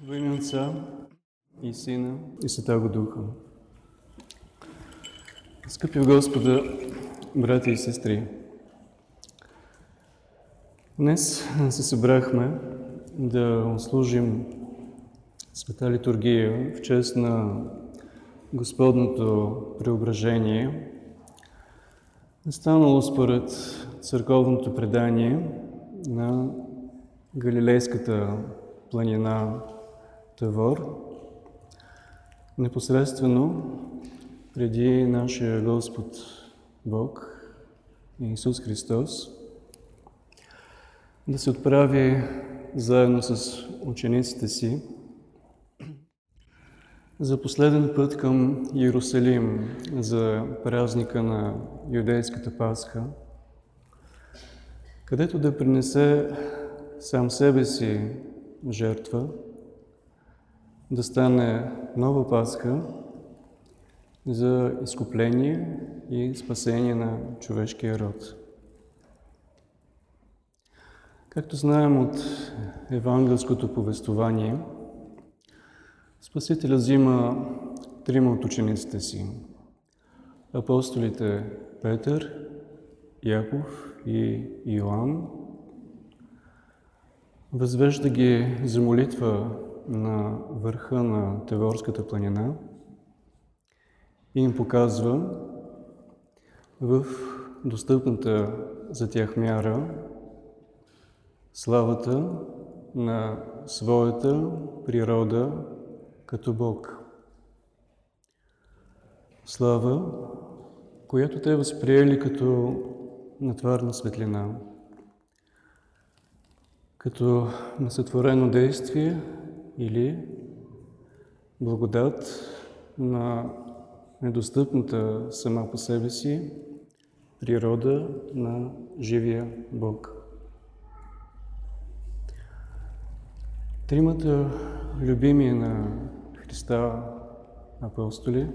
Во имя Отца и Сина и Святаго Духа. Скъпи Господа, брати и сестри, днес се събрахме да служим света литургия в чест на Господното преображение, станало според църковното предание на Галилейската планина Тавор, непосредствено преди нашия Господ Бог, Исус Христос, да се отправи заедно с учениците си за последен път към Иерусалим за празника на юдейската Пасха, където да принесе сам себе си жертва, да стане нова Пасха за изкупление и спасение на човешкия род. Както знаем от евангелското повествование, Спасителя взима трима от учениците си – апостолите Петър, Яков и Иоанн, възвежда ги за молитва на върха на Теворската планина и им показва в достъпната за тях мяра славата на своята природа като Бог. Слава, която те възприели като натварна светлина, като несътворено действие или благодат на недостъпната сама по себе си природа на живия Бог. Тримата любими на Христа апостоли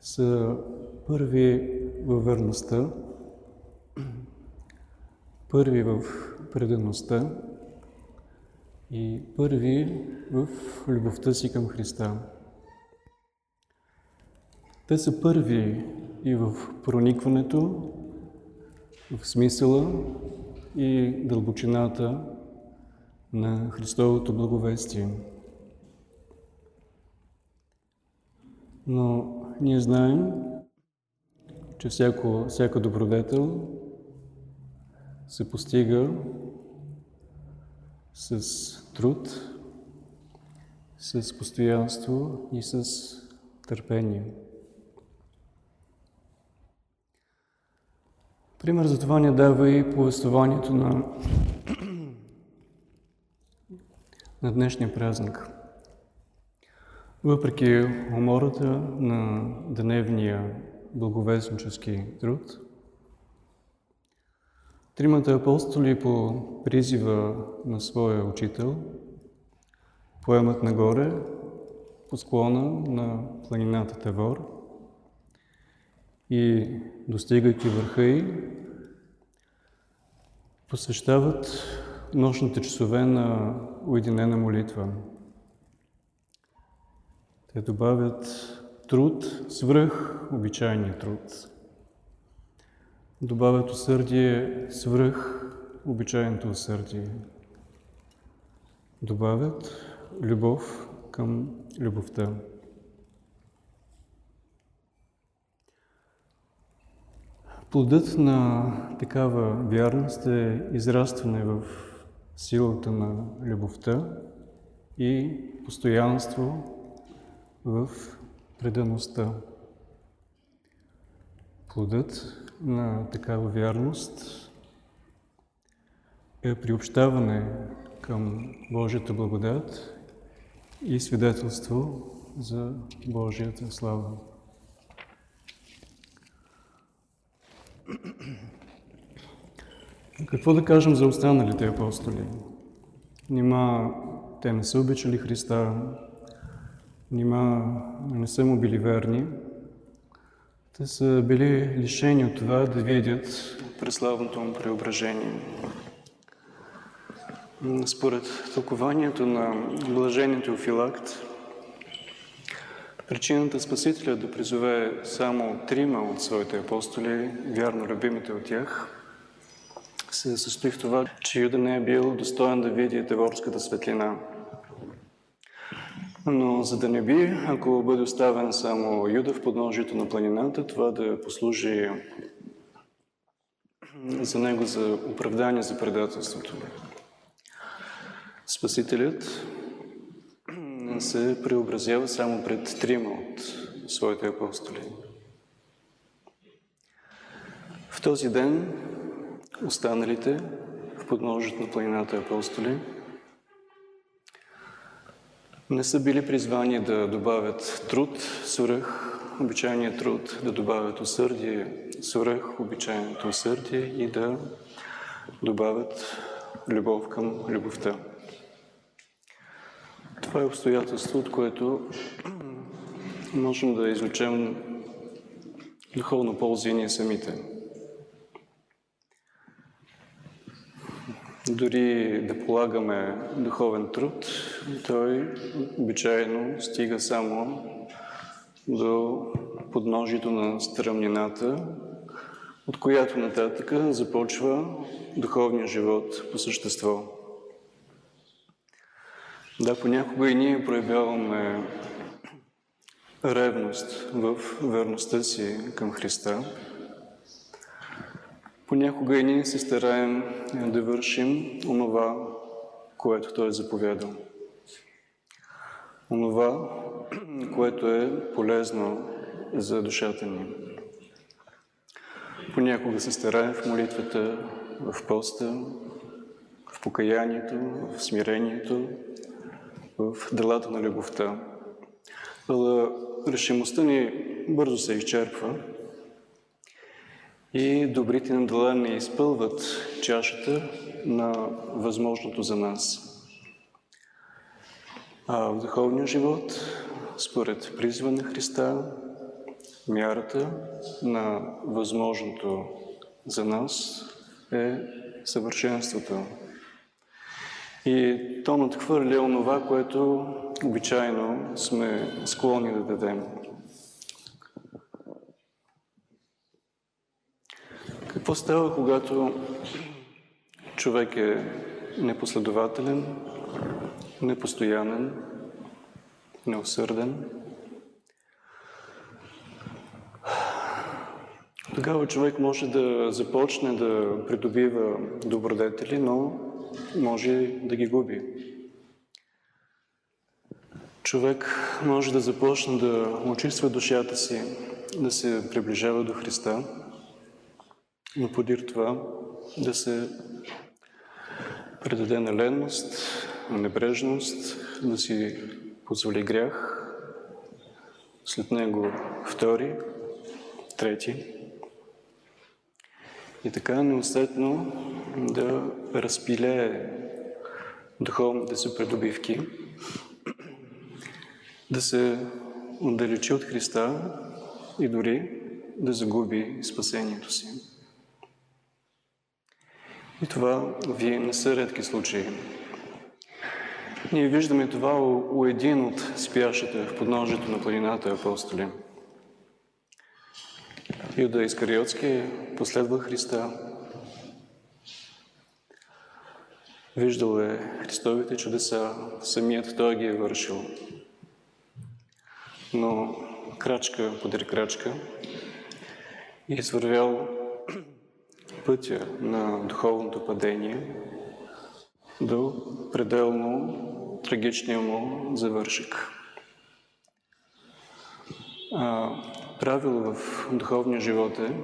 са първи във верността, първи в предаността и първи в любовта си към Христа. Те са първи и в проникването, в смисъла и дълбочината на Христовото благовестие. Но ние знаем, че всяко, всяка добродетел се постига с труд, с постоянство и с търпение. Пример за това ни дава и повествованието на, на днешния празник. Въпреки умората на дневния благовестнически труд, тримата апостоли по призива на своя учител поемат нагоре по склона на планината Тавор и достигайки върха й, посвещават нощните часове на уединена молитва. Те добавят труд свръх обичайния труд. Добавят усърдие свръх обичайното усърдие. Добавят любов към любовта. Плодът на такава вярност е израстване в силата на любовта и постоянство в предаността. Плодът на такава вярност е приобщаване към Божията благодат и свидетелство за Божията слава. Какво да кажем за останалите апостоли? Нима те не са обичали Христа, нима не са му били верни. Те са били лишени от това да видят преславното му преображение. Според тълкованието на блажението Филакт, причината Спасителя да призове само трима от своите апостоли, вярно любимите от тях, се състои в това, че Юда не е бил достоен да види теворската светлина. Но за да не би, ако бъде оставен само Юда в подножието на планината, това да послужи за него за оправдание за предателството. Спасителят се преобразява само пред трима от своите апостоли. В този ден останалите в подножието на планината апостоли не са били призвани да добавят труд, свръх обичайния труд, да добавят усърдие, свръх обичайното усърдие и да добавят любов към любовта. Това е обстоятелство, от което можем да извлечем духовно ползи ние самите. Дори да полагаме духовен труд, той обичайно стига само до подножието на стръмнината, от която нататък започва духовния живот по същество. Да, понякога и ние проявяваме ревност в верността си към Христа. Понякога и ние се стараем да вършим онова, което Той е заповядал. Онова, което е полезно за душата ни. Понякога се стараем в молитвата, в поста, в покаянието, в смирението, в делата на любовта. Но решимостта ни бързо се изчерпва и добрите нам дела не изпълват чашата на възможното за нас. А в духовния живот, според призва на Христа, мярата на възможното за нас е съвършенството. И то надхвърля онова, което обичайно сме склонни да дадем. Какво става, когато човек е непоследователен, непостоянен, неусърден? Тогава човек може да започне да придобива добродетели, но може да ги губи. Човек може да започне да очиства душата си, да се приближава до Христа, но подир това да се предаде на ленност, на небрежност, да си позволи грях, след него втори, трети. И така неусетно да разпилее духовните си придобивки, да се отдалечи от Христа и дори да загуби спасението си. И това вие не са редки случаи. Ние виждаме това у, у един от спящите в подножието на планината апостоли. Юда Искариотски последва Христа. Виждал е Христовите чудеса, самият Той ги е вършил. Но крачка подир крачка е извървял пътя на духовното падение до пределно трагичния му завършик. А, правило в духовния живот е,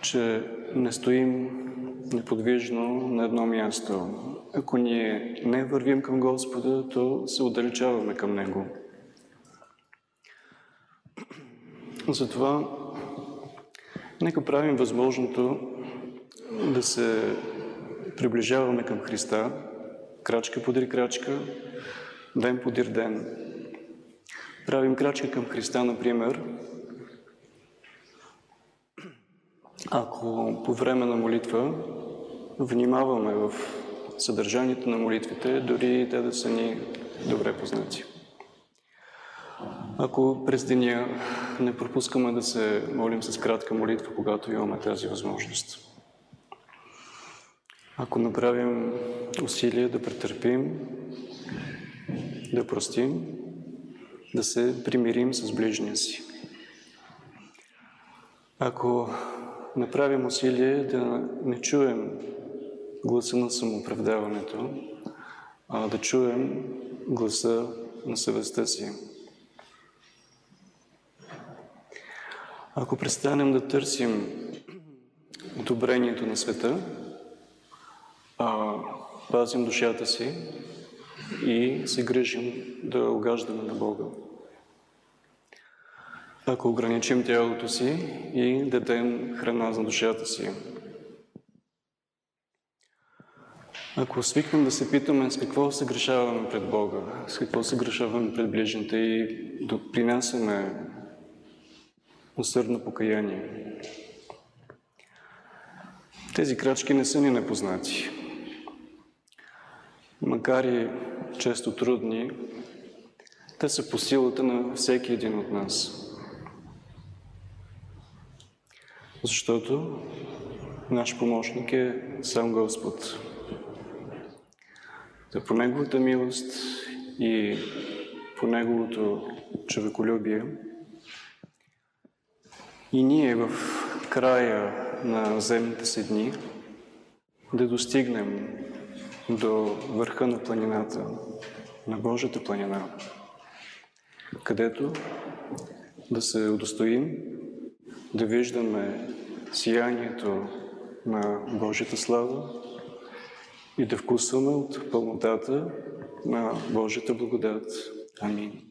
че не стоим неподвижно на едно място. Ако ние не вървим към Господа, то се отдалечаваме към Него. Затова нека правим възможното да се приближаваме към Христа, крачка подир крачка, ден подир ден. Правим крачка към Христа, например, ако по време на молитва внимаваме в съдържанието на молитвите, дори те да са ни добре познати. Ако през деня не пропускаме да се молим с кратка молитва, когато имаме тази възможност. Ако направим усилие да претърпим, да простим, да се примирим с ближния си. Ако направим усилие да не чуем гласа на самооправдаването, а да чуем гласа на съвестта си. Ако престанем да търсим одобрението на света, а пазим душата си и се грижим да огаждаме на Бога. Ако ограничим тялото си и дадем храна за душата си. Ако свикнем да се питаме с какво се грешаваме пред Бога, с какво се грешаваме пред ближните и да принасяме усърдно покаяние. Тези крачки не са ни непознати. Макар и често трудни, те са по силата на всеки един от нас. Защото наш помощник е сам Господ. Да по Неговата милост и по Неговото човеколюбие и ние в края на земните си дни да достигнем до върха на планината, на Божията планина, където да се удостоим да виждаме сиянието на Божията слава и да вкусваме от пълнотата на Божията благодат. Амин.